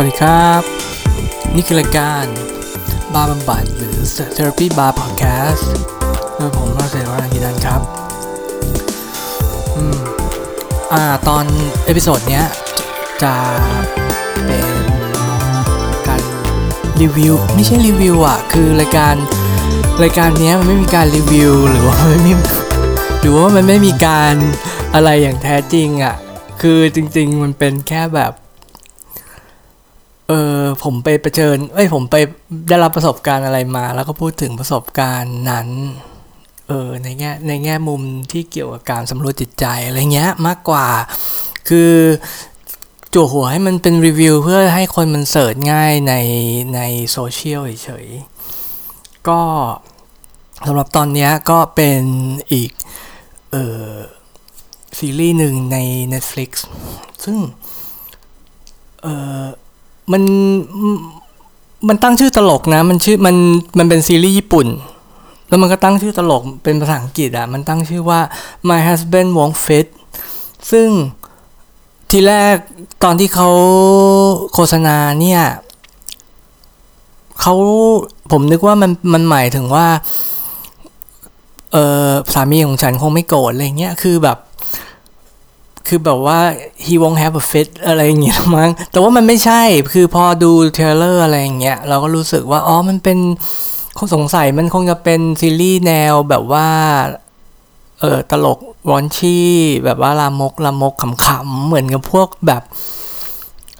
สวัสดีครับ นี่คือรายการบาร์บำบัดหรือ Therapy Bar Podcast โดยผมมาเซวารังกินันครับอืมอ่าตอน episode เนี้ย จะเป็นการรีวิว ไม่ใช่รีวิวอะ คือรายการรายการเนี้ยมันไม่มีการรีวิว หรือว่าไม่มีหรือว่ามันไม่มีการอะไรอย่างแท้จริงอะ คือจริง ๆ มันเป็นแค่แบบ เออผมไปเชิญเอ้ยผมไปได้รับประสบการณ์อะไรมา แล้วก็พูดถึงประสบการณ์นั้นเออในแง่ในแง่มุมที่เกี่ยวกับการสำรวจจิตใจอะไรเงี้ยมากกว่า คือจั่วหัวให้มันเป็นรีวิวเพื่อให้คนมันเสิร์ชง่ายในในโซเชียลเฉยๆก็สำหรับตอนนี้ก็เป็นอีกเออซีรีส์หนึ่งใน Netflix ซึ่งเออ มันมันตั้งชื่อตลกนะ มันชื่อมันมันเป็นซีรีส์ญี่ปุ่น แล้วมันก็ตั้งชื่อตลกเป็นภาษาอังกฤษอะมันตั้งชื่อว่า My Husband Won't Fit ซึ่งทีแรกตอนที่เขาโฆษณาเนี่ยเขาผมนึกว่ามันมันหมายถึงว่า เออสามีของฉันคงไม่โกรธอะไรเงี้ยคือแบบ คือแบบว่า he won't have a fit อะไรอย่างเงี้ยมั้งแต่ว่ามันไม่ใช่คือพอดูเทรลเลอร์อะไรอย่างเงี้ยเราก็รู้สึกว่า อ๋อ มันเป็นคงสงสัยมันคงจะเป็นซีรีส์แนวแบบว่า เออตลกรอนชี่ แบบว่าลามกลามกขำๆ เหมือนกับพวกแบบ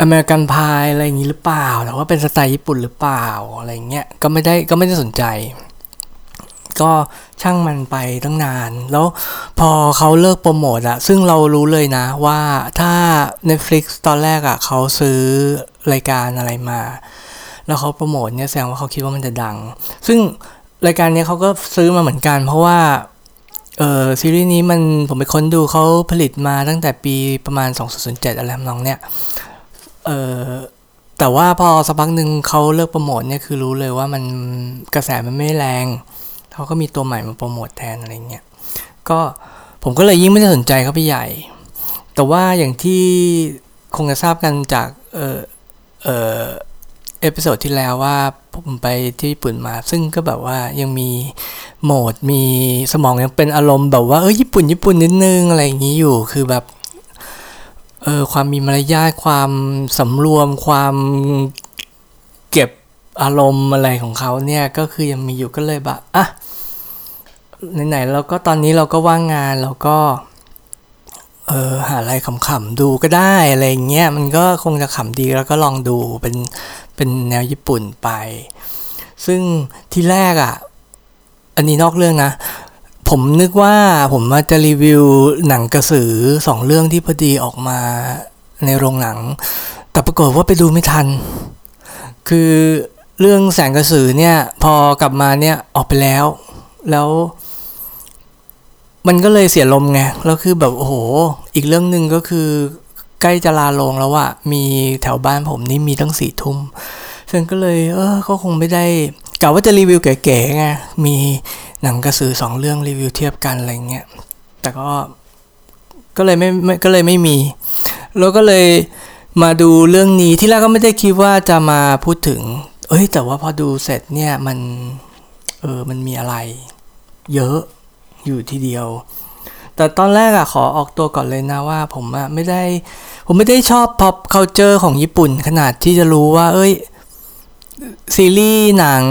อเมริกันพายอะไรอย่างงี้หรือเปล่า แต่ว่าเป็นสไตล์ญี่ปุ่นหรือเปล่าอะไรเงี้ยก็ไม่ได้ก็ไม่ได้สนใจ ก็ช่างมันไปตั้งนาน แล้วพอเขาเลิกโปรโมทอะซึ่งเรารู้เลยนะว่าถ้า Netflix ตอนแรกอะเขาซื้อรายการอะไรมา แล้วเขาโปรโมทเนี่ยแสดงว่าเขาคิดว่ามันจะดัง ซึ่งรายการนี้เขาก็ซื้อมาเหมือนกัน เพราะว่าเออซีรีส์นี้มันผมไปค้นดูเขาผลิตมาตั้งแต่ปีประมาณ 2007 อะไรทำนองเนี่ยเออแต่ว่าพอสักพักหนึ่งเขาเลิกโปรโมทเนี่ยคือรู้เลยว่ามันกระแสมันไม่แรง เขาก็มีตัวใหม่มาโปรโมทแทนอะไรเงี้ยก็ผมก็เลยยิ่งไม่ได้สนใจเขาไปใหญ่ แต่ว่าอย่างที่คงจะทราบกันจากเออเออ episode ที่แล้วว่าผมไปที่ญี่ปุ่นมา ซึ่งก็แบบว่ายังมีโหมดมีสมองยังเป็นอารมณ์แบบว่าเออญี่ปุ่นญี่ปุ่นนิดนึงอะไรอย่างนี้อยู่คือแบบเออความมีมารยาทความสำรวมความเก็บอารมณ์อะไรของเขาเนี่ยก็คือยังมีอยู่ก็เลยแบบอะ ไหนๆเราก็ตอนนี้เราก็ว่างงานเราก็ เออหาอะไรขำๆดูก็ได้อะไรเงี้ยมันก็คงจะขำดีแล้วก็ลองดูเป็นเป็นแนวญี่ปุ่นไป ซึ่งที่แรกอะ่ะ อันนี้นอกเรื่องนะ ผมนึกว่าผมมาจะรีวิวหนังกระสือสองเรื่องที่พอดีออกมาในโรงหนัง แต่ปรากฏว่าไปดูไม่ทัน คือเรื่องแสงกระสือเนี่ย พอกลับมาเนี่ยออกไปแล้ว แล้ว มันก็เลยเสียลมไง แล้วคือแบบโอ้โห อีกเรื่องหนึ่งก็คือใกล้จะลาลงแล้วอะมีแถวบ้านผมนี่มีตั้งสี่ทุ่มฉันก็เลยเออก็คงไม่ได้กะว่าจะรีวิวเก๋ๆไง มีหนังกระสือสองเรื่องรีวิวเทียบกันอะไรเงี้ย แต่ก็ ก็เลยไม่ไม่ก็เลยไม่มี แล้วก็เลยมาดูเรื่องนี้ที่แรกก็ไม่ได้คิดว่าจะมาพูดถึง เอ้ย แต่ว่าพอดูเสร็จเนี่ยมัน เออ มันมีอะไร เยอะ อยู่ทีเดียว แต่ตอนแรกอะขอออกตัวก่อนเลยนะว่า ผมอะไม่ได้ ผมไม่ได้ชอบ pop culture ของญี่ปุ่น ขนาดที่จะรู้ว่า เอ้ย ซีรีส์หนัง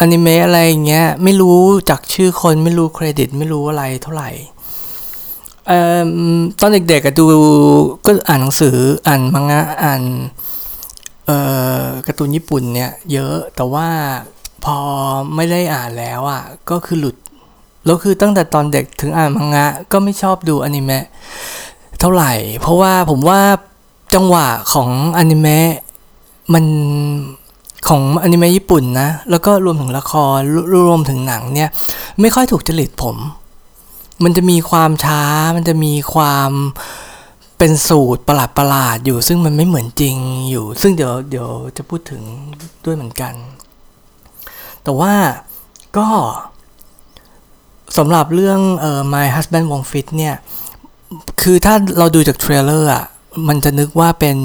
อนิเมะอะไรเงี้ย ไม่รู้จักชื่อคนไม่รู้เครดิต ไม่รู้อะไรเท่าไหร่อตอนเด็กๆดูก็อ่านหนังสืออ่านมังงะอ่านการ์ตูนญี่ปุ่นเนี่ยเยอะแต่ว่าพอไม่ได้อ่านแล้วอะก็คือหลุด แล้วคือตั้งแต่ตอนเด็กถึงอ่านมังงะก็ไม่ชอบดูอนิเมะเท่าไหร่ เพราะว่าผมว่าจังหวะของอนิเมะมันของอนิเมะญี่ปุ่นนะ แล้วก็รวมถึงละครรวมถึงหนังเนี่ย ไม่ค่อยถูกจริตผม มันจะมีความช้า มันจะมีความเป็นสูตรประหลาดประหลาดอยู่ ซึ่งมันไม่เหมือนจริงอยู่ ซึ่งเดี๋ยวเดี๋ยวจะพูดถึงด้วยเหมือนกัน แต่ว่าก็ สำหรับเรื่องเอ่อ My Husband Won't Fit เนี่ย คือถ้าเราดูจาก trailer อะ มันจะนึกว่าเป็น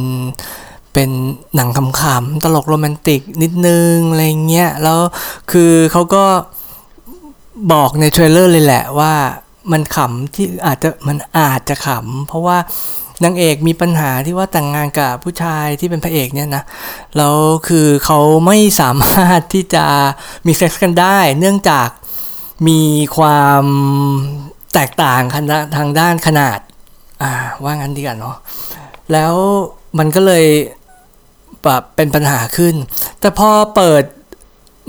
เป็นหนังขำๆตลกโรแมนติกนิดนึง อะไรเงี้ย แล้วคือเขาก็บอกใน trailer เลยแหละว่ามันขำที่อาจจะมันอาจจะขำเพราะว่านางเอกมีปัญหาที่ว่าแต่งงานกับผู้ชายที่เป็นพระเอกเนี่ยนะแล้วคือเขาไม่สามารถที่จะมีเซ็กซ์กันได้ เนื่องจาก มีความแตกต่างทางด้านขนาด อ่า ว่างั้นดีกันเนาะแล้วมันก็เลยแบบเป็นปัญหาขึ้น แต่พอเปิด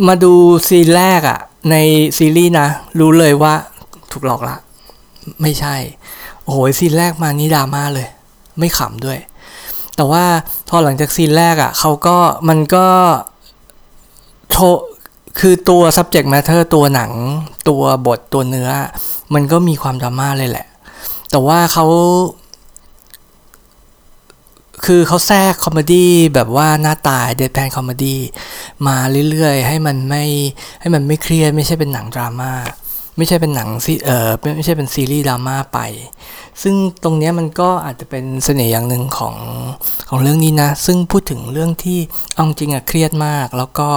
มาดูซีนแรกอะในซีรีส์นะ รู้เลยว่าถูกหลอกละ ไม่ใช่ โอ้โห scene แรกมานี่ดราม่าเลย ไม่ขำด้วย แต่ว่าพอหลังจาก scene แรกอะ่ะเขาก็มันก็โช คือตัว subject matter ตัวหนัง ตัวบทตัวเนื้อ มันก็มีความดราม่าเลยแหละ แต่ว่าเขาคือเขาแทรก comedy แบบว่าหน้าตาย deadpan comedy มาเรื่อยๆ ให้มันไม่ให้มันไม่เครียดไม่ใช่เป็นหนังดราม่าไม่ใช่เป็นหนังซีเออไม่ใช่เป็นซีรีส์ดราม่าไป ซึ่งตรงนี้มันก็อาจจะเป็นเสน่ห์อย่างหนึ่งของของเรื่องนี้นะ ซึ่งพูดถึงเรื่องที่เอาจริงอะเครียดมากแล้วก็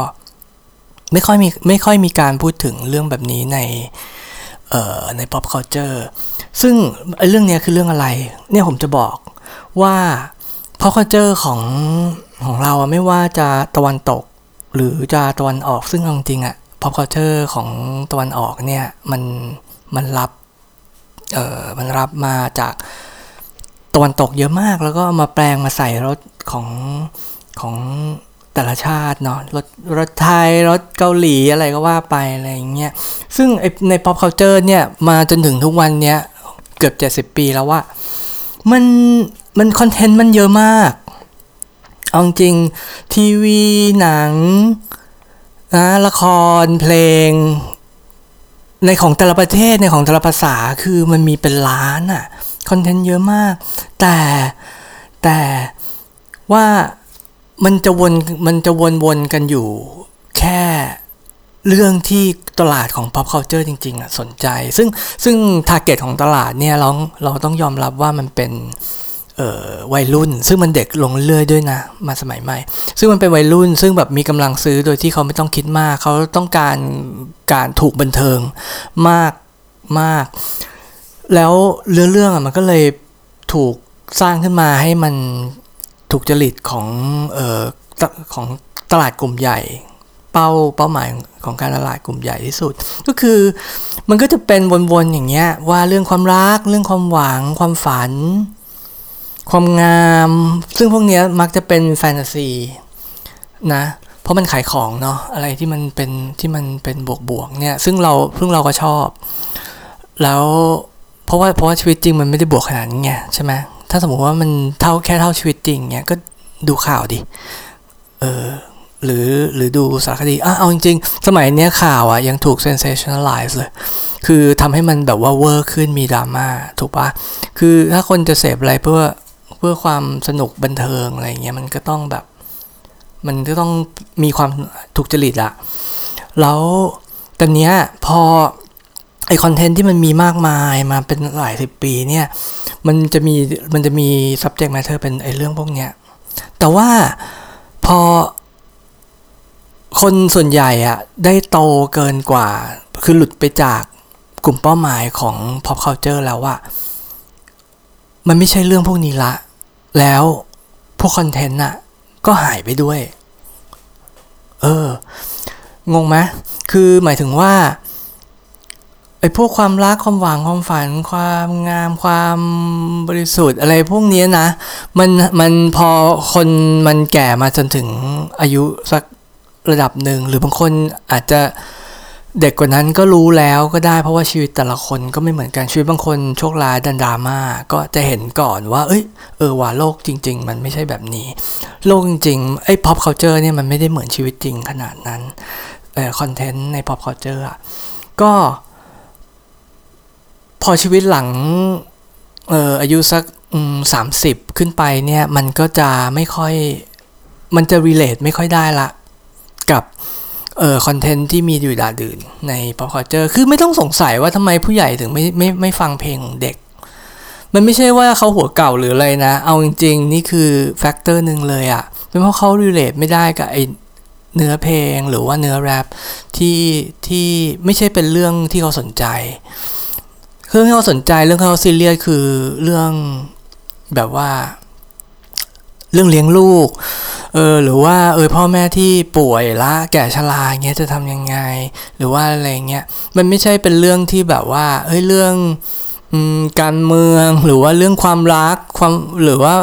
ไม่ค่อยมีไม่ค่อยมีการพูดถึงเรื่องแบบนี้ในใน pop culture ซึ่งเรื่องนี้คือเรื่องอะไร เนี่ยผมจะบอกว่า pop culture ของของเราไม่ว่าจะตะวันตก หรือจะตะวันออกซึ่งจริงอะ pop culture ของตะวันออกเนี่ยมันมันรับเออมันรับมาจากตะวันตกเยอะมาก แล้วก็มาแปลงมาใส่รถของของ แต่ละชาติเนาะรถรถไทยรถเกาหลีอะไรก็ว่าไปอะไรอย่างเงี้ยซึ่งใน pop culture เนี่ยมาจนถึงทุกวันเนี้ยเกือบ 70 ปีแล้วว่า มันมันคอนเทนต์มันเยอะมาก เอาจริงทีวีหนังนะละครเพลง ในของแต่ละประเทศในของแต่ละภาษาคือมันมีเป็นล้านอะคอนเทนต์เยอะมาก แต่แต่ว่า มันจะวนมันจะวนๆกันอยู่แค่เรื่องที่ตลาดของ pop culture จริง ๆอะสนใจ ซึ่งซึ่ง target ของตลาดเนี่ยเราเราต้องยอมรับว่ามันเป็นวัยรุ่น ซึ่งมันเด็กลงเรื่อยด้วยนะ มาสมัยใหม่ ซึ่งมันเป็นวัยรุ่น ซึ่งแบบมีกำลังซื้อโดยที่เขาไม่ต้องคิดมาก เขาต้องการการถูกบันเทิงมากมาก แล้วเรื่องเรื่องอะมันก็เลยถูกสร้างขึ้นมาให้มัน ถูกจริตของเอ่อของตลาดกลุ่มใหญ่ เป้าเป้าหมายของการตลาดกลุ่มใหญ่ที่สุด ก็คือมันก็จะเป็นวนๆอย่างเงี้ยว่าเรื่องความรัก เรื่องความหวัง ความฝัน ความงาม ซึ่งพวกเนี้ยมักจะเป็นแฟนตาซีนะเพราะมันขายของเนาะอะไรที่มันเป็นที่มันเป็นบวกบวกเนี่ย ซึ่งเราเพิ่งเราก็ชอบ แล้วเพราะว่าเพราะว่าชีวิตจริงมันไม่ได้บวกขนาดนี้ไงใช่ไหม ถ้าสมมติว่ามันเท่าแค่เท่าชีวิตจริงเนี่ยก็ดูข่าวดิ เออหรือหรือดูสารคดีอะเอาจริงๆ สมัยเนี้ยข่าวอะยังถูก sensationalize เลย คือทำให้มันแบบว่าเวอร์ขึ้นมีดราม่าถูกปะคือถ้าคนจะเสพอะไรเพื่อเพื่อความสนุกบันเทิงอะไรเงี้ยมันก็ต้องแบบ มันก็ต้องมีความถูกจริตอะแล้วตอนเนี้ยพอ ไอคอนเทนต์ที่มันมีมากมายมาเป็นหลายสิบปีเนี่ย มันจะมีมันจะมี subject matter เป็นไอเรื่องพวกเนี้ย แต่ว่าพอคนส่วนใหญ่อะได้โตเกินกว่า คือหลุดไปจากกลุ่มเป้าหมายของ pop culture แล้วว่ามันไม่ใช่เรื่องพวกนี้ละ แล้วพวกคอนเทนต์น่ะก็หายไปด้วย เออ งงไหมคือหมายถึงว่า อ้พวกความรักความหวังความฝัน ความงามความบริสุทธิ์อะไรพวกนี้นะ มันมันพอคนมันแก่มาจนถึงอายุสักระดับหนึ่ง หรือบางคนอาจจะเด็กกว่านั้นก็รู้แล้วก็ได้เพราะว่าชีวิตแต่ละคนก็ไม่เหมือนกันชีวิตบางคนโชคร้ายดันดราม่าก็จะเห็นก่อนว่า เอ้ยเออว่าโลกจริง ๆ มันไม่ใช่แบบนี้ โลกจริงๆไอ้ pop culture เนี่ยมันไม่ได้เหมือนชีวิตจริงขนาดนั้นเออคอนเทนต์ใน pop culture อะก็ พอชีวิตหลังเอออายุสักสามสิบขึ้นไปเนี่ย มันก็จะไม่ค่อย มันจะ relate ไม่ค่อยได้ละกับเอ่อคอนเทนต์ที่มีอยู่ด่าดื่นใน pop culture คือไม่ต้องสงสัยว่าทำไมผู้ใหญ่ถึงไม่ไม่ไม่ฟังเพลงของเด็ก มันไม่ใช่ว่าเขาหัวเก่าหรืออะไรนะ เอาจริง ๆ นี่คือแฟกเตอร์หนึ่งเลยอะ่ะ เป็นเพราะเขารีเลทไม่ได้กับไอเนื้อเพลงหรือว่าเนื้อแรปที่ที่ไม่ใช่เป็นเรื่องที่เขาสนใจ เรื่องที่เขาสนใจเรื่องที่เขาซีเรียสคือเรื่องแบบว่า เรื่องเลี้ยงลูก เออหรือว่าเออพ่อแม่ที่ป่วยละแก่ชราเงี้ยจะทำยังไง หรือว่าอะไรเงี้ยมันไม่ใช่เป็นเรื่องที่แบบว่าเฮ้ยเรื่องการเมืองหรือว่าเรื่องความรักความหรือว่า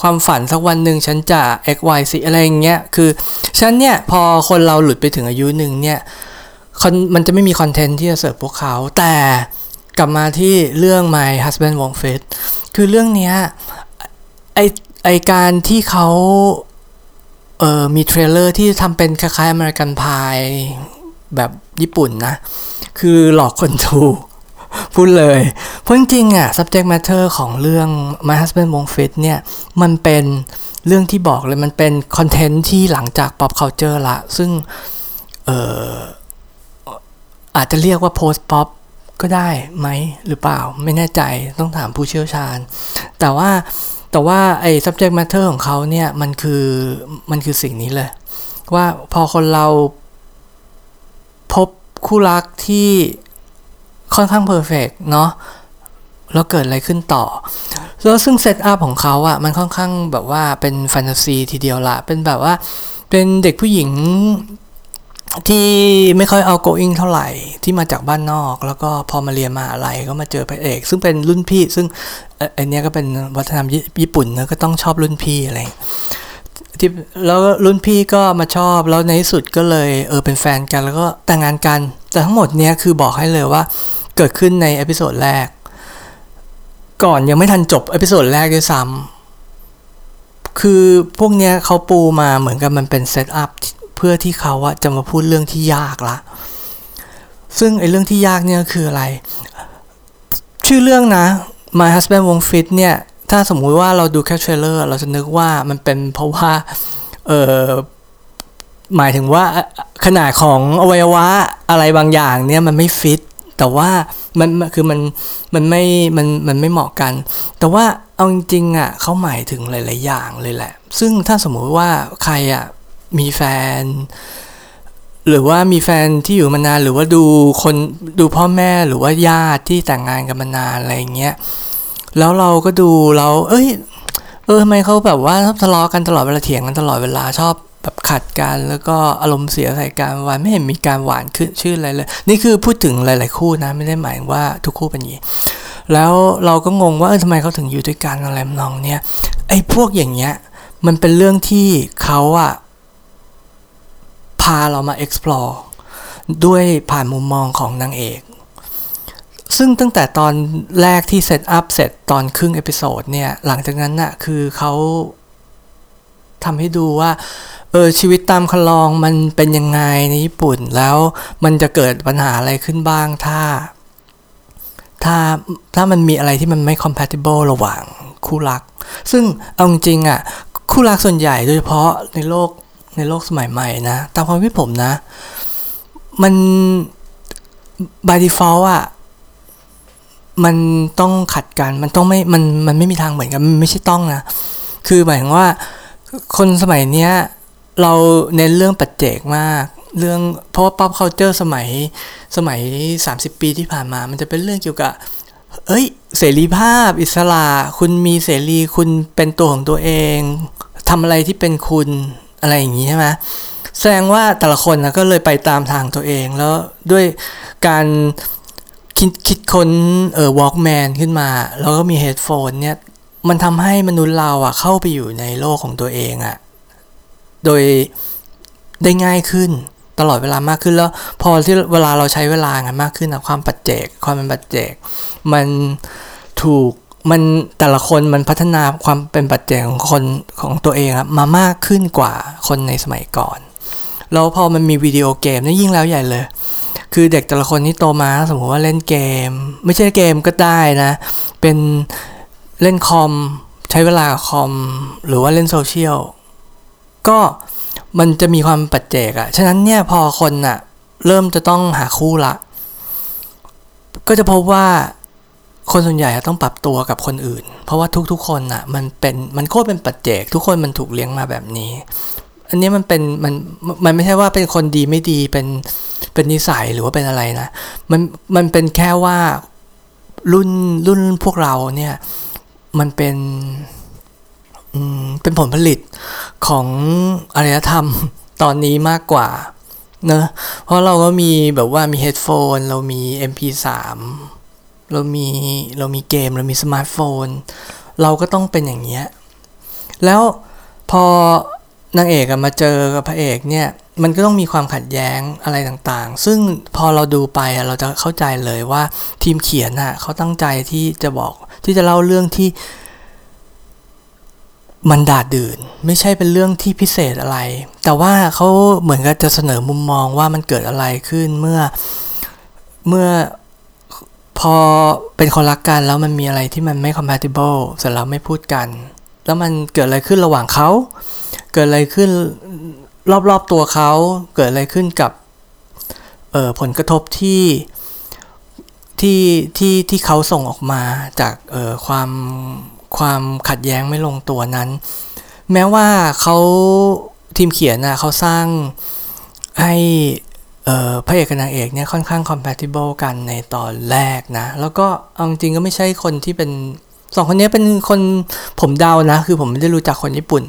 ความฝันสักวันหนึ่งฉันจะ x y z อะไรเงี้ยคือฉันเนี่ยพอคนเราหลุดไปถึงอายุหนึ่งเนี่ยมันจะไม่มี content ที่จะเสิร์ฟพวกเขา แต่ กลับมาที่เรื่อง My Husband Won't Fit คือเรื่องเนี้ยไอไอการที่เขาเออมี trailer ที่ทำเป็นคล้ายๆ American Pieแบบญี่ปุ่นนะ คือหลอกคนดู พูดเลยเพราะจริงๆอะ subject matter ของเรื่อง My Husband Won't Fit เนี่ย มันเป็นเรื่องที่บอกเลยมันเป็นคอนเทนต์ที่หลังจาก pop culture ละ ซึ่งเอออาจจะเรียกว่า post pop ก็ได้ไหมหรือเปล่าไม่แน่ใจต้องถามผู้เชี่ยวชาญ แต่ว่าแต่ว่าไอ้ subject matter ของเขาเนี่ยมันคือมันคือสิ่งนี้เลย ว่าพอคนเราพบคู่รักที่ค่อนข้าง perfect เนาะแล้วเกิดอะไรขึ้นต่อ แล้วซึ่ง setup ของเขาอะ่ะมันค่อนข้างแบบว่าเป็นแฟนตาซีทีเดียวละเป็นแบบว่าเป็นเด็กผู้หญิง ที่ไม่ค่อยเอา going เท่าไหร่ที่มาจากบ้านนอก แล้วก็พอมาเรียนมาอะไรก็มาเจอพระเอก ซึ่งเป็นรุ่นพี่ ซึ่งอเนี้ยก็เป็นวัฒนธรรมญี่ปุ่นนะก็ต้องชอบรุ่นพี่อะไรที่แล้วรุ่นพี่ก็มาชอบแล้วในที่สุดก็เลยเออเป็นแฟนกันแล้วก็แต่งงานกัน แต่ทั้งหมดเนี้ยคือบอกให้เลยว่าเกิดขึ้นใน episode แรก ก่อนยังไม่ทันจบ episode แรกด้วยซ้ำคือพวกเนี้ยเขาปูมาเหมือนกับมันเป็น setup เพื่อที่เขาอะจะมาพูดเรื่องที่ยากละซึ่งไอ้เรื่องที่ยากเนี่ยคืออะไร ชื่อเรื่องนะ My Husband Won't Fit เนี่ยถ้าสมมุติว่าเราดูแค่เทรลเลอร์เราจะนึกว่ามันเป็นเพราะว่าเออหมายถึงว่าขนาดของอวัยวะอะไรบางอย่างเนี่ยมันไม่ฟิตแต่ว่ามันคือมันมันไม่มันมันไม่เหมาะกัน แต่ว่าเอาจริงๆอะเขาหมายถึงหลาย ๆ อย่างเลยแหละ ซึ่งถ้าสมมุติว่าใครอะ มีแฟน หรือว่ามีแฟนที่อยู่มานานหรือว่าดูคนดูพ่อแม่หรือว่าญาติที่แต่งงานกันมานานอะไรเงี้ยแล้วเราก็ดูเราเอ้ย เออทำไมเขาแบบว่าทะเลาะกันตลอดเวลาเถียงกันตลอดเวลาชอบแบบขัดกันแล้วก็อารมณ์เสียใส่กันวันไม่เห็นมีการหวานขึ้นชื่ออะไรเลย นี่คือพูดถึงหลาย ๆ คู่นะไม่ได้หมายว่าทุกคู่เป็นอย่างนี้แล้วเราก็งงว่าเออทำไมเขาถึงอยู่ด้วยกันอะไรนองเนี่ยไอ้พวกอย่างเงี้ยมันเป็นเรื่องที่เขาอะ พาเรามา explore ด้วยผ่านมุมมองของนางเอก ซึ่งตั้งแต่ตอนแรกที่ setup เสร็จตอนครึ่ง episode เนี่ย หลังจากนั้นน่ะคือเขาทำให้ดูว่าเออชีวิตตามครรลองมันเป็นยังไงในญี่ปุ่นแล้วมันจะเกิดปัญหาอะไรขึ้นบ้างถ้า ถ้าถ้ามันมีอะไรที่มันไม่ compatible ระหว่างคู่รัก ซึ่งเอาจริงอะ คู่รักส่วนใหญ่โดยเฉพาะในโลก ในโลกสมัยใหม่นะ ตามความคิดผมนะ มัน by default อะมันต้องขัดกัน มันต้องไม่ มัน มันไม่มีทางเหมือนกัน มันไม่ใช่ต้องนะ คือหมายถึงว่า คนสมัยเนี้ย เราเน้นเรื่องปัจเจกมาก เรื่อง เพราะว่า pop culture สมัย สมัย 30 ปีที่ผ่านมา มันจะเป็นเรื่องเกี่ยวกับ เอ้ย เสรีภาพ อิสระ คุณมีเสรี คุณเป็นตัวของตัวเองทำอะไรที่เป็นคุณ อะไรอย่างนี้ใช่ไหมแสดงว่าแต่ละคนนะก็เลยไปตามทางตัวเอง แล้วด้วยการคิดคิดค้นเอ่อ Walkman ขึ้นมา แล้วก็มีเฮดโฟนเนี่ยมันทำให้มนุษย์เราอะเข้าไปอยู่ในโลกของตัวเองอะโดยได้ง่ายขึ้นตลอดเวลามากขึ้นแล้ว พอที่เวลาเราใช้เวลางานมากขึ้นนะความปัจเจก ความเป็นปัจเจก มันถูก มันแต่ละคนมันพัฒนาความเป็นปัจเจกของคนของตัวเองมามากขึ้นกว่าคนในสมัยก่อน แล้วพอมันมีวิดีโอเกมนี่ยิ่งแล้วใหญ่เลย คือเด็กแต่ละคนที่โตมาสมมติว่าเล่นเกม ไม่ใช่เกมก็ได้นะ เป็นเล่นคอมใช้เวลาคอมหรือว่าเล่นโซเชียลก็มันจะมีความปัจเจกอะฉะนั้นเนี่ยพอคนอะเริ่มจะต้องหาคู่ละ ก็จะพบว่า คนส่วนใหญ่ต้องปรับตัวกับคนอื่น เพราะว่าทุกๆคนอะมันเป็นมันโคตรเป็นปัจเจก ทุกคนมันถูกเลี้ยงมาแบบนี้ อันนี้มันเป็นมันมันไม่ใช่ว่าเป็นคนดีไม่ดีเป็นเป็นนิสัยหรือว่าเป็นอะไรนะ มันมันเป็นแค่ว่ารุ่นรุ่นพวกเราเนี่ยมันเป็นอืมเป็นผลผลิตของอารยธรรมตอนนี้มากกว่าเนะเพราะเราก็มีแบบว่ามี headphone เรามี MP3 เรามีเรามีเกมเรามีสมาร์ทโฟน เราก็ต้องเป็นอย่างเงี้ยแล้วพอนางเอกมาเจอกับพระเอกเนี่ยมันก็ต้องมีความขัดแย้งอะไรต่างๆ ซึ่งพอเราดูไปเราจะเข้าใจเลยว่าทีมเขียนน่ะเขาตั้งใจที่จะบอกที่จะเล่าเรื่องที่มันดาดดื่น ไม่ใช่เป็นเรื่องที่พิเศษอะไร แต่ว่าเขาเหมือนกับจะเสนอมุมมองว่ามันเกิดอะไรขึ้นเมื่อเมื่อ พอเป็นคนรักกันแล้วมันมีอะไรที่มันไม่ compatible เสร็จแล้วไม่พูดกัน แล้วมันเกิดอะไรขึ้นระหว่างเขา เกิดอะไรขึ้นรอบๆตัวเขา เกิดอะไรขึ้นกับผลกระทบที่ที่ที่ที่เขาส่งออกมาจากความความขัดแย้งไม่ลงตัวนั้น แม้ว่าเขาทีมเขียนนะเขาสร้างให้ พระเอกกับนางเอกเนี่ยค่อนข้าง compatible กันในตอนแรกนะ แล้วก็เอาจริงก็ไม่ใช่คนที่เป็นสองคนนี้เป็นคนผมเดานะ คือผมไม่ได้รู้จักคนญี่ปุ่น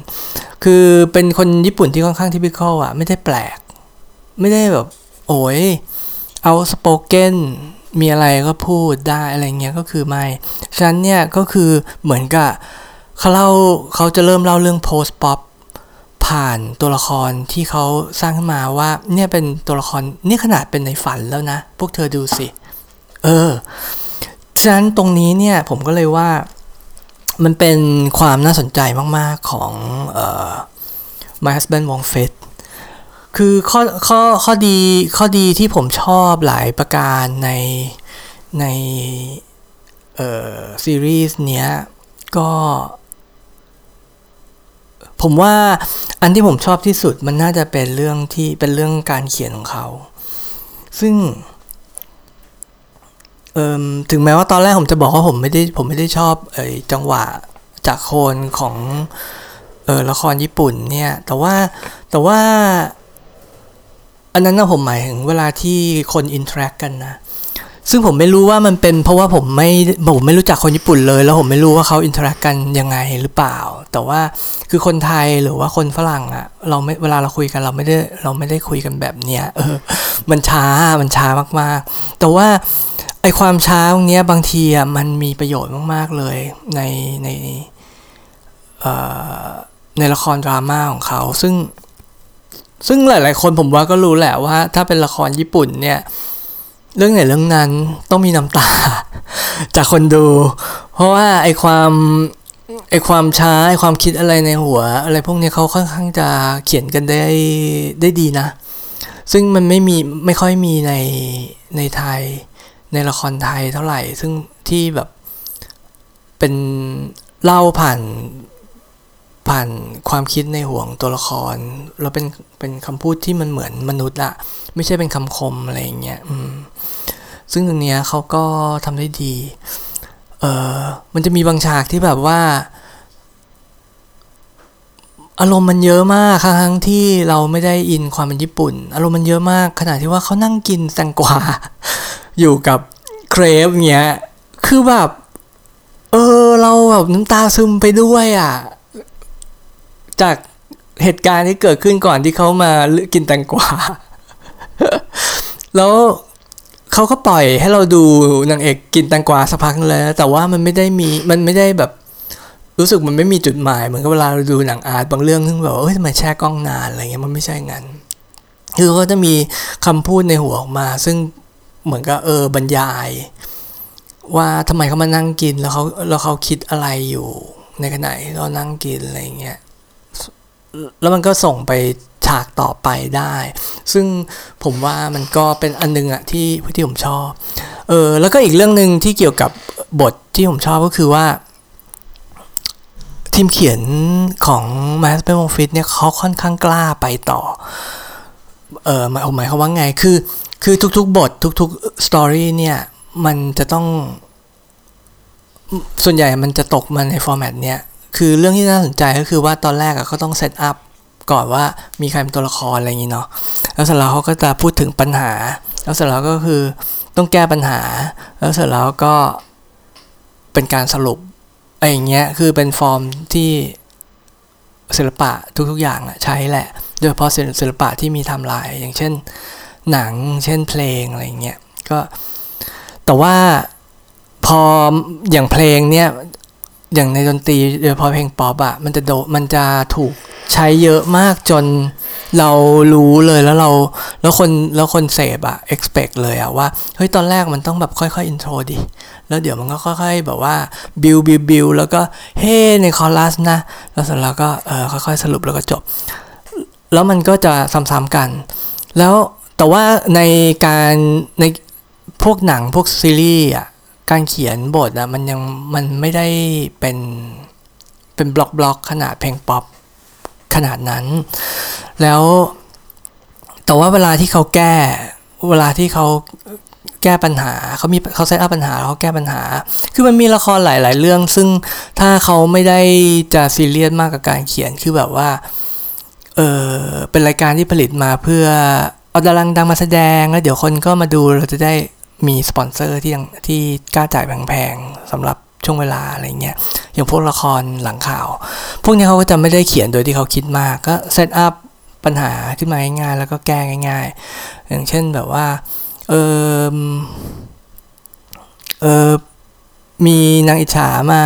คือเป็นคนญี่ปุ่นที่ค่อนข้างทิพิคอลอะ ไม่ได้แปลก ไม่ได้แบบ โอ้ยเอาสโปเกนมีอะไรก็พูดได้อะไรเงี้ยก็คือไม่ฉะนั้นเนี่ยก็คือเหมือนกับเขาเล่าเขาจะเริ่มเล่าเรื่อง post pop ผ่านตัวละครที่เขาสร้างขึ้นมาว่า เนี่ยเป็นตัวละครนี่ขนาดเป็นในฝันแล้วนะ พวกเธอดูสิ เออ ฉะนั้นตรงนี้เนี่ยผมก็เลยว่ามันเป็นความน่าสนใจมาก ๆ ของเอ่อ My Husband Wong Fett คือข้อข้อข้อดีข้อดีที่ผมชอบหลายประการในในเอ่อซีรีส์เนี้ยก็ ผมว่าอันที่ผมชอบที่สุดมันน่าจะเป็นเรื่องที่เป็นเรื่องการเขียนของเขา ซึ่งถึงแม้ว่าตอนแรกผมจะบอกว่าผมไม่ได้ผมไม่ได้ชอบอจังหวะจะโคนของออละครญี่ปุ่นเนี่ย แต่ว่าแต่ว่า อันนั้นนะผมหมายถึงเวลาที่คน interact กันนะ ซึ่งผมไม่รู้ว่ามันเป็นเพราะว่าผมไม่ผมไม่รู้จักคนญี่ปุ่นเลย แล้วผมไม่รู้ว่าเขา interact กันยังไงหรือเปล่า แต่ว่าคือคนไทยหรือว่าคนฝรั่งอะเราไม่เวลาเราคุยกันเราไม่ได้เราไม่ได้คุยกันแบบเนี้ยเออมันช้ามันช้ามากๆ แต่ว่าไอความช้าตรงเนี้ยบางทีอะมันมีประโยชน์มากๆเลยในในเอ่อในละครดราม่าของเขา ซึ่งซึ่งหลาย ๆ คนผมว่าก็รู้แหละว่า ถ้าเป็นละครญี่ปุ่นเนี่ย เรื่องไหนเรื่องนั้นต้องมีน้ำตา จากคนดู เพราะว่าไอความไอความช้าไอความคิดอะไรในหัว อะไรพวกนี้เขาค่อนข้างจะเขียนกันได้ได้ดีนะ ซึ่งมันไม่มีไม่ค่อยมีในในไทยในละครไทยเท่าไหร่ ซึ่งที่แบบเป็นเล่าผ่านผ่านความคิดในห่วงตัวละครเราเป็นเป็นคำพูดที่มันเหมือนมนุษย์อะไม่ใช่เป็นคำคมอะไรอย่างเงี้ย อืม ซึ่งตรงเนี้ยเขาก็ทำได้ดี เออมันจะมีบางฉากที่แบบว่า อารมณ์มันเยอะมากครั้งที่เราไม่ได้อินความเป็นญี่ปุ่น อารมณ์มันเยอะมาก ขนาดที่ว่าเขานั่งกินแตงกวาอยู่กับเครปเงี้ย คือแบบ เออ เราแบบน้ำตาซึมไปด้วยอะ่ะ จากเหตุการณ์ที่เกิดขึ้นก่อนที่เขามากินแตงกวา แล้ว เขาก็ปล่อยให้เราดูนางเอกกินแตงกวาสักพักเลยแต่ว่ามันไม่ได้มีมันไม่ได้แบบรู้สึกมันไม่มีจุดหมายเหมือนกับเวลาเราดูหนังอาร์ตบางเรื่องซึ่แบบเอ้ยทำไมแช่กล้องนานอะไรเงี้ยมันไม่ใช่งั้นคือเขาจะมีคำพูดในหัวออกมา ซึ่งเหมือนกับเออบรรยาย ว่าทำไมเขามานั่งกินแล้วเขาแล้วเขาคิดอะไรอยู่ในขณะที่เรานั่งกินอะไรเงี้ยแล้วมันก็ส่งไป ฉากต่อไปได้ ซึ่งผมว่ามันก็เป็นอันนึงอะที่ที่ผมชอบ เออแล้วก็อีกเรื่องหนึ่งที่เกี่ยวกับบทที่ผมชอบก็คือว่า ทีมเขียนของ m a s เ e น f ฟิตเนี่ยเขาค่อนข้างกล้าไปต่อ เออหมายหมายความว่าไงคือคือทุกๆ บททุกๆสตอรี่เนี่ยมันจะต้อง ส่วนใหญ่มันจะตกมาใน format เนี้ยคือเรื่องที่น่าสนใจก็คือว่าตอนแรกอะเขาต้อง setup ก่อนว่ามีใครเป็นตัวละครอะไรอย่างนี้เนาะแล้วเสร็จแล้วเขาก็จะพูดถึงปัญหา แล้วเสร็จแล้วก็คือต้องแก้ปัญหา แล้วเสร็จแล้วก็เป็นการสรุปอะไรอย่างเงี้ยคือเป็นฟอร์มที่ศิลปะทุกๆอย่างอะใช้แหละ โดยเฉพาะศิลปะที่มีทม์ไลน์อย่างเช่นหนัง เช่นเพลงอะไรเงี้ยก็แต่ว่าพออย่างเพลงเนี่ยอย่างในดนตรีโดยเฉพาะเพลงป๊อปอะมันจะโดมันจะถูก ใช้เยอะมากจนเรารู้เลยแล้วเราแล้วคนแล้วคนเสพอะ expect เลยอะว่าเฮ้ยตอนแรกมันต้องแบบค่อยๆ intro ดิ แล้วเดี๋ยวมันก็ค่อยๆแบบว่า build build build แล้วก็เฮ้ในคอรัสนะ แล้วเสร็จแล้วก็เออค่อยๆสรุปแล้วก็จบ แล้วมันก็จะซ้ำๆกัน แล้วแต่ว่าในการในพวกหนังพวกซีรีส์อะการเขียนบทอะมันยังมันไม่ได้เป็นเป็นบล็อกบล็อกขนาดเพลงป๊อป ขนาดนั้น แล้วแต่ว่าเวลาที่เขาแก้เวลาที่เขาแก้ปัญหาเขามีเขาเซตอัพปัญหาเขาแก้ปัญหา คือมันมีละครหลาย ๆ เรื่อง ซึ่งถ้าเขาไม่ได้จะซีเรียสมากกับการเขียนคือแบบว่าเออเป็นรายการที่ผลิตมาเพื่อเอาดาราดังมาแสดงแล้วเดี๋ยวคนก็มาดูเราจะได้มีสปอนเซอร์ที่ที่กล้าจ่ายแพง ๆสำหรับ ช่วงเวลาอะไรเงี้ยอย่างพวกละครหลังข่าว พวกนี้เขาก็จะไม่ได้เขียนโดยที่เขาคิดมากก็ setup ปัญหาขึ้นมาง่ายๆแล้วก็แก้ง่าย ๆ อย่างเช่นแบบว่าเออเออมีนางอิจฉามา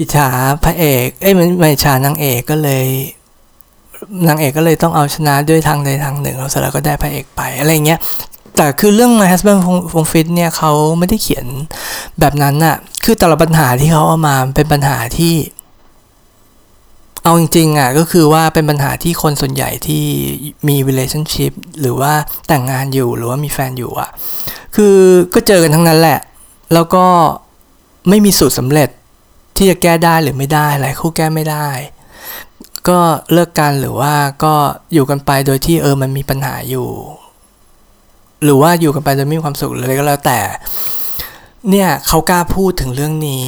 อิจฉาพระเอกเอ้ยมันไม่อิจฉานางเอกก็เลยนางเอกก็เลยต้องเอาชนะด้วยทางใดทางหนึ่งแล้วเสร็จแล้วก็ได้พระเอกไปอะไรเงี้ย แต่คือเรื่อง My Husband ฟงฟิตเนี่ยเขาไม่ได้เขียนแบบนั้นน่ะ คือแต่ละปัญหาที่เขาเอามาเป็นปัญหาที่ เอาจริงๆอะก็คือว่าเป็นปัญหาที่คนส่วนใหญ่ที่มี relationship หรือว่าแต่งงานอยู่หรือว่ามีแฟนอยู่อะ คือก็เจอกันทั้งนั้นแหละ แล้วก็ไม่มีสูตรสำเร็จที่จะแก้ได้หรือไม่ได้หลายคู่แก้ไม่ได้ ก็เลิกกันหรือว่าก็อยู่กันไปโดยที่เออมันมีปัญหาอยู่ หรือว่าอยู่กันไปโดยไม่มีความสุขเลยก็แล้วแต่ เนี่ยเขากล้าพูดถึงเรื่องนี้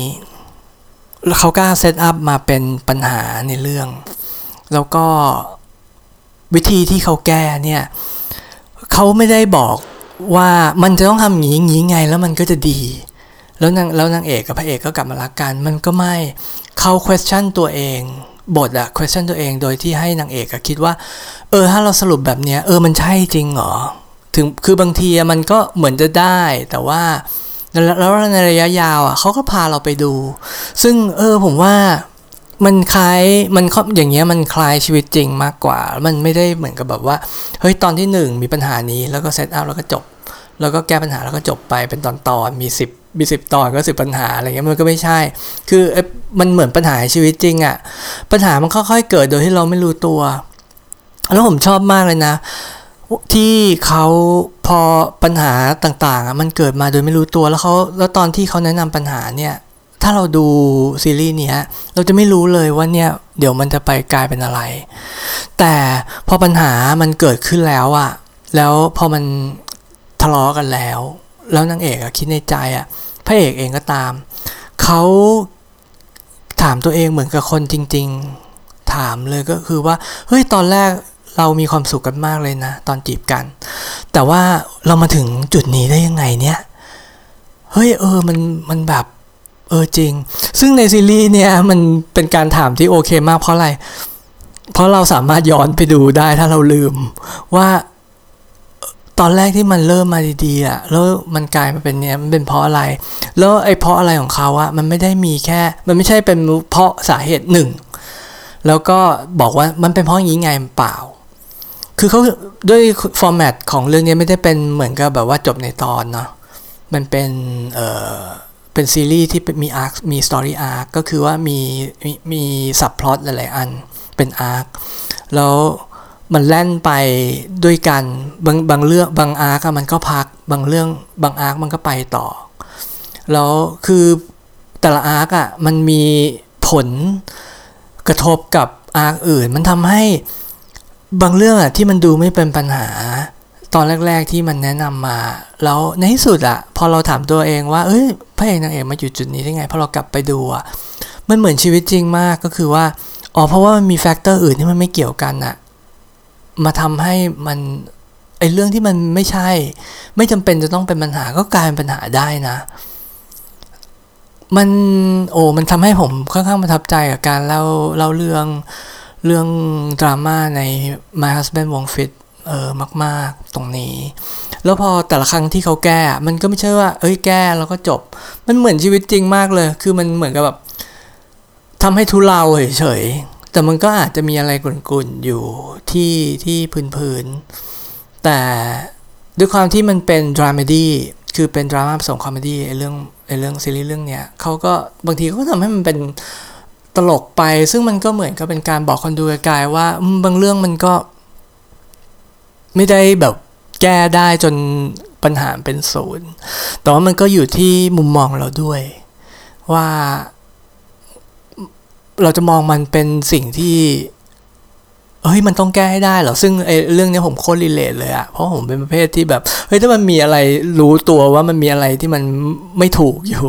แล้วเขากล้าเซตอัพมาเป็นปัญหาในเรื่อง แล้วก็วิธีที่เขาแก้เนี่ยเขาไม่ได้บอกว่ามันจะต้องทำอย่างนี้อย่างนี้ไงแล้วมันก็จะดี แล้วนางแล้วนางเอกกับพระเอกก็กลับมารักกัน มันก็ไม่เขา question ตัวเองบทอะ question ตัวเองโดยที่ให้นางเอกคิดว่า เออ ถ้าเราสรุปแบบเนี้ย เออ มันใช่จริงเหรอ ถึงคือบางทีมันก็เหมือนจะได้ แต่ว่าแล้วในระยะยาวอะเขาก็พาเราไปดู ซึ่งเออผมว่ามันคล้ายมันอย่างเงี้ยมันคล้ายชีวิตจริงมากกว่า มันไม่ได้เหมือนกับแบบว่าเฮ้ยตอนที่หนึ่งมีปัญหานี้แล้วก็เซตอัพแล้วก็จบ แล้วก็แก้ปัญหาแล้วก็จบไปเป็นตอนตอนมีสิบมีสิบตอนก็สิบปัญหาอะไรเงี้ยมันก็ไม่ใช่ คือมันเหมือนปัญหาชีวิตจริงอะ่ะปัญหามันค่อยๆเกิดโดยที่เราไม่รู้ตัว แล้วผมชอบมากเลยนะ ที่เขาพอปัญหาต่างๆมันเกิดมาโดยไม่รู้ตัวแล้วเขาแล้วตอนที่เขาแนะนำปัญหาเนี่ยถ้าเราดูซีรีส์นี้เราจะไม่รู้เลยว่าเนี่ยเดี๋ยวมันจะไปกลายเป็นอะไร แต่พอปัญหามันเกิดขึ้นแล้วอะแล้วพอมันทะเลาะกันแล้ว แล้วนางเอกอะคิดในใจอะพระเอกเองก็ตามเขาถามตัวเองเหมือนกับคนจริง ๆ ถามเลยก็คือว่าเฮ้ยตอนแรก เรามีความสุขกันมากเลยนะ ตอนจีบกัน แต่ว่าเรามาถึงจุดนี้ได้ยังไงเนี่ย เฮ้ยเออมันมันแบบเออจริง ซึ่งในซีรีส์เนี่ยมันเป็นการถามที่โอเคมากเพราะอะไร เพราะเราสามารถย้อนไปดูได้ถ้าเราลืม ว่าตอนแรกที่มันเริ่มมาดีๆอะแล้วมันกลายมาเป็นเนี้ยมันเป็นเพราะอะไร แล้วไอ้เพราะอะไรของเขาอะมันไม่ได้มีแค่ มันไม่ใช่เป็นเพราะสาเหตุหนึ่งแล้วก็บอกว่ามันเป็นเพราะอย่างนี้ไงเปล่า คือเขาด้วย format ของเรื่องนี้ไม่ได้เป็นเหมือนกับแบบว่าจบในตอนเนาะมันเป็นเอ่อเป็นซีรีส์ที่มี arc มี story arc ก็คือว่ามีมีมี subplot หลายๆอันเป็น arc แล้วมันแล่นไปด้วยกันบางบางเรื่องบาง arc มันก็พักบางเรื่องบาง arc มันก็ไปต่อ แล้วคือแต่ละ arc อะมันมีผลกระทบกับ arc อื่น มันทำให้ บางเรื่องอะที่มันดูไม่เป็นปัญหา ตอนแรก ๆที่มันแนะนำมา แล้วในที่สุดอะพอเราถามตัวเองว่า เอ้ยพระเอกนางเอกมาอยู่จุดนี้ได้ไงพอเรากลับไปดูอะมันเหมือนชีวิตจริงมากก็คือว่าอ๋อเพราะว่ามันมี factor อื่นที่มันไม่เกี่ยวกันอะมาทำให้มันไอเรื่องที่มันไม่ใช่ ไม่จำเป็นจะต้องเป็นปัญหาก็กลายเป็นปัญหาได้นะ มันโอ้มันทำให้ผมค่อนข้างประทับใจกับการเล่าเล่าเรื่อง เรื่องดราม่าใน My Husband Won't Fit เออมาก ๆ ตรงนี้ แล้วพอแต่ละครั้งที่เขาแก้ มันก็ไม่ใช่ว่า เอ้ยแก้แล้วก็จบ มันเหมือนชีวิตจริงมากเลย คือมันเหมือนกับแบบทำให้ทุเลาเฉยๆ แต่มันก็อาจจะมีอะไรกรุ่นๆ อยู่ที่ที่พื้นๆ แต่ด้วยความที่มันเป็น dramedy คือเป็นดราม่าผสม comedy ไอเรื่องไอเรื่องซีรีส์เรื่องเนี้ยเขาก็บางทีเขาก็ทำให้มันเป็น ตลกไป ซึ่งมันก็เหมือนกับเป็นการบอกคนดูกลายๆว่าบางเรื่องมันก็ ไม่ได้แบบแก้ได้จนปัญหาเป็นศูนย์แต่ว่ามันก็อยู่ที่มุมมองเราด้วย ว่าเราจะมองมันเป็นสิ่งที่เฮ้ยมันต้องแก้ให้ได้เหรอซึ่งไอ้เรื่องนี้ผมโคตรรีเลทเลยอะเพราะผมเป็นประเภทที่แบบเฮ้ยถ้ามันมีอะไรรู้ตัวว่ามันมีอะไรที่มันไม่ถูกอยู่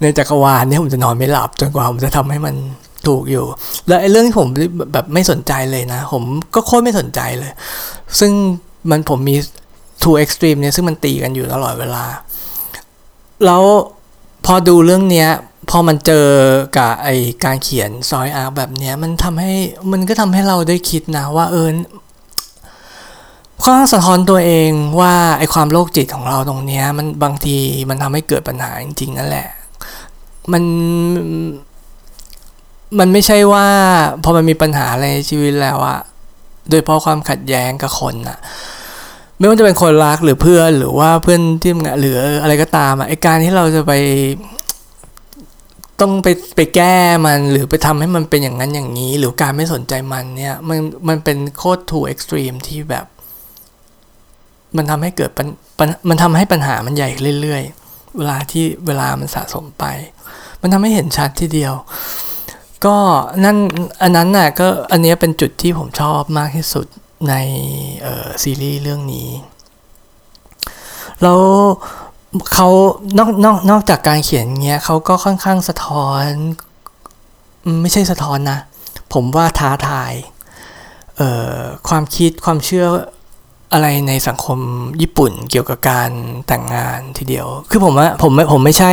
ในจักรวาลนี้ผมจะนอนไม่หลับจนกว่าผมจะทำให้มันถูกอยู่ แล้วไอ้เรื่องที่ผมแบบไม่สนใจเลยนะ ผมก็โคตรไม่สนใจเลย ซึ่งมันผมมี two extreme เนี่ยซึ่งมันตีกันอยู่ตลอดเวลา แล้วพอดูเรื่องเนี้ยพอมันเจอกับไอการเขียนซอยอาร์แบบเนี้ยมันทำให้มันก็ทำให้เราได้คิดนะว่าเออก็สะท้อนตัวเองว่าไอความโรคจิตของเราตรงเนี้ยมันบางทีมันทำให้เกิดปัญหาจริงๆนั่นแหละ มันมันไม่ใช่ว่าพอมันมีปัญหาอะไรในชีวิตแล้วอะโดยเพราะความขัดแย้งกับคนอะไม่ว่าจะเป็นคนรักหรือเพื่อนหรือว่าเพื่อนที่ทำงานหรืออะไรก็ตามอะไอการที่เราจะไปต้องไปไปแก้มันหรือไปทำให้มันเป็นอย่างนั้นอย่างนี้ หรือการไม่สนใจมันเนี่ยมันมันเป็นโคตรถูกเอ็กซ์ตรีมที่แบบ มันทำให้เกิดปัญมันทำให้ปัญหามันใหญ่เรื่อยๆ เวลาที่เวลามันสะสมไป มันทำให้เห็นชัดทีเดียว ก็นั่นอันนั้นน่ะก็อันนี้เป็นจุดที่ผมชอบมากที่สุดในซีรีส์เรื่องนี้ แล้วเขานอกนอกนอกจากการเขียนเงี้ยเขาก็ค่อนข้างสะท้อน ไม่ใช่สะท้อนนะ ผมว่าท้าทายความคิดความเชื่อ อะไรในสังคมญี่ปุ่นเกี่ยวกับการแต่งงานทีเดียว คือผมว่าผมผมไม่ใช่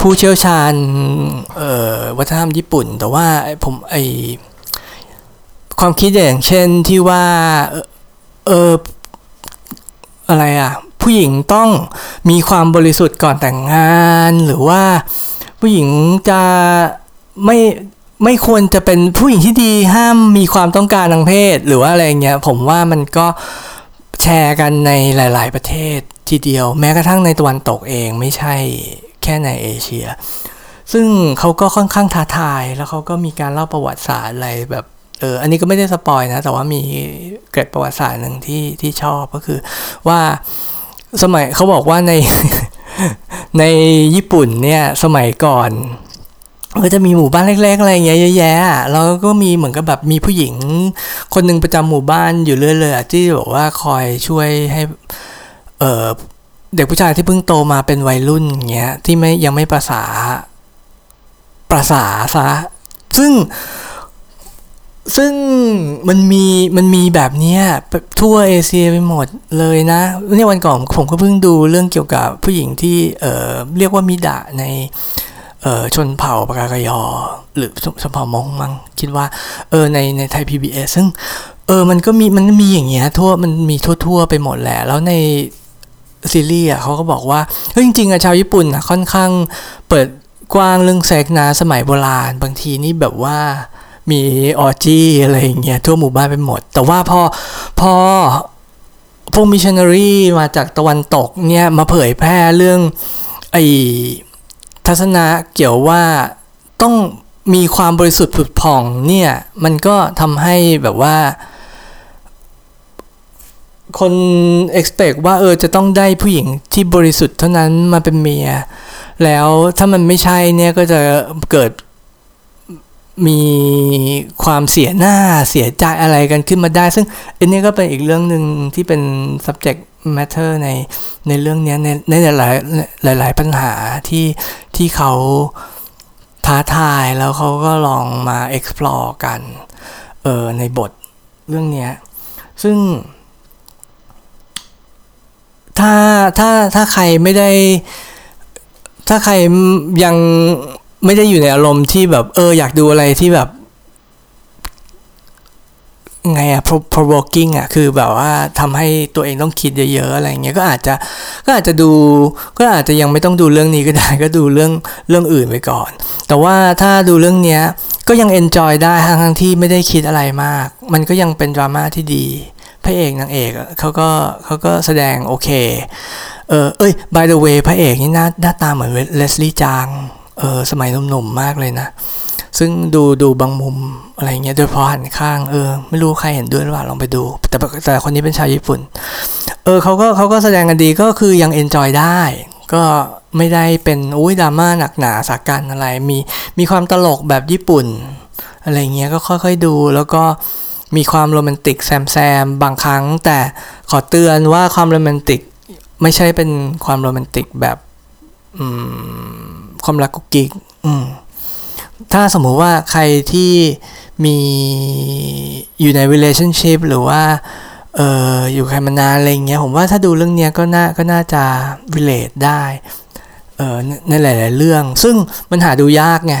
ผู้เชี่ยวชาญวัฒนธรรมญี่ปุ่น แต่ว่าผมไอความคิดอย่างเช่นที่ว่าเอออะไรอะ ผู้หญิงต้องมีความบริสุทธิ์ก่อนแต่งงาน หรือว่าผู้หญิงจะไม่ไม่ควรจะเป็นผู้หญิงที่ดีห้ามมีความต้องการทางเพศ หรือว่าอะไรเงี้ย ผมว่ามันก็ แชร์กันในหลาย ๆ ประเทศทีเดียว แม้กระทั่งในตะวันตกเองไม่ใช่แค่ในเอเชีย ซึ่งเขาก็ค่อนข้างท้าทายแล้วเขาก็มีการเล่าประวัติศาสตร์อะไรแบบเอออันนี้ก็ไม่ได้สปอยนะ แต่ว่ามีเกร็ดประวัติศาสตร์หนึ่งที่ที่ชอบก็คือว่าสมัยเขาบอกว่าในในญี่ปุ่นเนี่ยสมัยก่อน ก็จะมีหมู่บ้านเล็กๆอะไรเงี้ยเยอะแยะแล้วก็มีเหมือนกับแบบมีผู้หญิง คนหนึ่งประจำหมู่บ้านอยู่เรื่อยๆที่บอกว่าคอยช่วยให้ เออเด็กผู้ชายที่เพิ่งโตมาเป็นวัยรุ่นเงี้ยที่ไม่ยังไม่ประสาประสาซะซึ่งซึ่งมันมีมันมีแบบนี้ทั่วเอเชียไปหมดเลยนะเนี่ยวันก่อนผมก็เพิ่งดูเรื่องเกี่ยวกับผู้หญิงที่เออเรียกว่ามิดะใน เออชนเผ่าปากากยอ หรือชนเผ่าม้งมั้งคิดว่าเออในในไทย PBS ซึ่งเออมันก็มีมันมีอย่างเงี้ยทั่วมันมีทั่ว ๆ ไปหมดแหละ แล้วในซีรีส์อะเขาก็บอกว่าเฮ้ยจริงๆอะชาวญี่ปุ่นอะค่อนข้างเปิดกว้างเรื่องเซ็กนะสมัยโบราณ บางทีนี่แบบว่ามีออจี้อะไรอย่างเงี้ยทั่วหมู่บ้านไปหมด แต่ว่าพอพอพวกมิชชันนารีมาจากตะวันตกเนี่ยมาเผยแพร่เรื่องไอ ทัศนะเกี่ยวว่าต้องมีความบริสุทธิ์ผุดผ่องเนี่ยมันก็ทำให้แบบว่า คน expect ว่าเออจะต้องได้ผู้หญิงที่บริสุทธิ์เท่านั้นมาเป็นเมีย แล้วถ้ามันไม่ใช่เนี่ยก็จะเกิดมีความเสียหน้าเสียใจอะไรกันขึ้นมาได้ ซึ่งอันนี้ก็เป็นอีกเรื่องหนึ่งที่เป็น subject matter ในในเรื่องนี้ในในหลายหลายๆปัญหาที่ที่เขาท้าทายแล้วเขาก็ลองมา explore กันเออในบทเรื่องนี้ซึ่ง ถ้าถ้าถ้าใครไม่ได้ ถ้าใครยังไม่ได้อยู่ในอารมณ์ที่แบบเอออยากดูอะไรที่แบบ ไงอะ provoking อะคือแบบว่าทำให้ตัวเองต้องคิดเยอะๆอะไรเงี้ยก็อาจจะก็อาจจะดูก็อาจจะยังไม่ต้องดูเรื่องนี้ก็ได้ก็ดูเรื่องเรื่องอื่นไปก่อน แต่ว่าถ้าดูเรื่องเนี้ยก็ยัง enjoy ได้ทั้งที่ไม่ได้คิดอะไรมาก มันก็ยังเป็นดราม่าที่ดีพระเอกนางเอกเขาก็เขาก็แสดงโอเคเออเอ้ย by the way พระเอกนี่หน้าหน้าตาเหมือนเลสลี่จางเออสมัยหนุ่มๆมากเลยนะ ซึ่งดูดูบางมุมอะไรเงี้ยโดยเฉพาะหันข้างเออไม่รู้ใครเห็นด้วยหรือเปล่าลองไปดู แต่แต่คนนี้เป็นชาวญี่ปุ่น เออเขาก็เขาก็แสดงกันดีก็คือยัง enjoy ได้ ก็ไม่ได้เป็นอุ้ยดราม่าหนักหนาสาหัสอะไร มีมีความตลกแบบญี่ปุ่น อะไรเงี้ยก็ค่อยๆดูแล้วก็มีความโรแมนติกแซมแซมบางครั้ง แต่ขอเตือนว่าความโรแมนติกไม่ใช่เป็นความโรแมนติกแบบความรักกุกกิ๊ก ถ้าสมมุติว่าใครที่มีอยู่ใน relationship หรือว่าเอออยู่ใครมานานอะไรเงี้ยผมว่าถ้าดูเรื่องเนี้ยก็น่าก็น่าจะ relate ได้เออในหลาย ๆ เรื่อง ซึ่งมันหาดูยากไง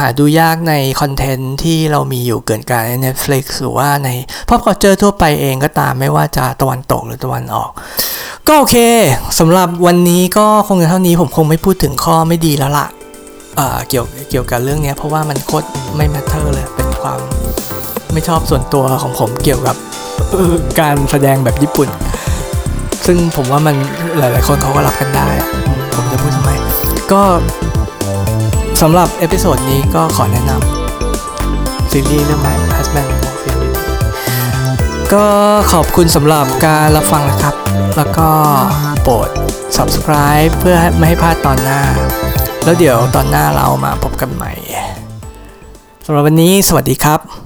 หาดูยากในคอนเทนต์ที่เรามีอยู่เกินการใน Netflix หรือว่าในพอพอเจอทั่วไปเองก็ตามไม่ว่าจะตะวันตกหรือตะวันออก ก็โอเคสำหรับวันนี้ก็คงจะเท่านี้ผมคงไม่พูดถึงข้อไม่ดีแล้วล่ะ เกี่ยวเกี่ยวกับเรื่องนี้เพราะว่ามันโคตรไม่ matter เลยเป็นความไม่ชอบส่วนตัวของผมเกี่ยวกับการแสดงแบบญี่ปุ่น ซึ่งผมว่ามันหลาย ๆ คนเขาก็รับกันได้ ผมจะพูดทำไม ก็สำหรับ episode นี้ก็ขอแนะนำซีรีส์เรื่อง My Husband ก็ขอบคุณสำหรับการรับฟังนะครับ แล้วก็โปรด subscribe เพื่อไม่ให้พลาดตอนหน้า แล้วเดี๋ยวตอนหน้าเรามาพบกันใหม่สำหรับวันนี้สวัสดีครับ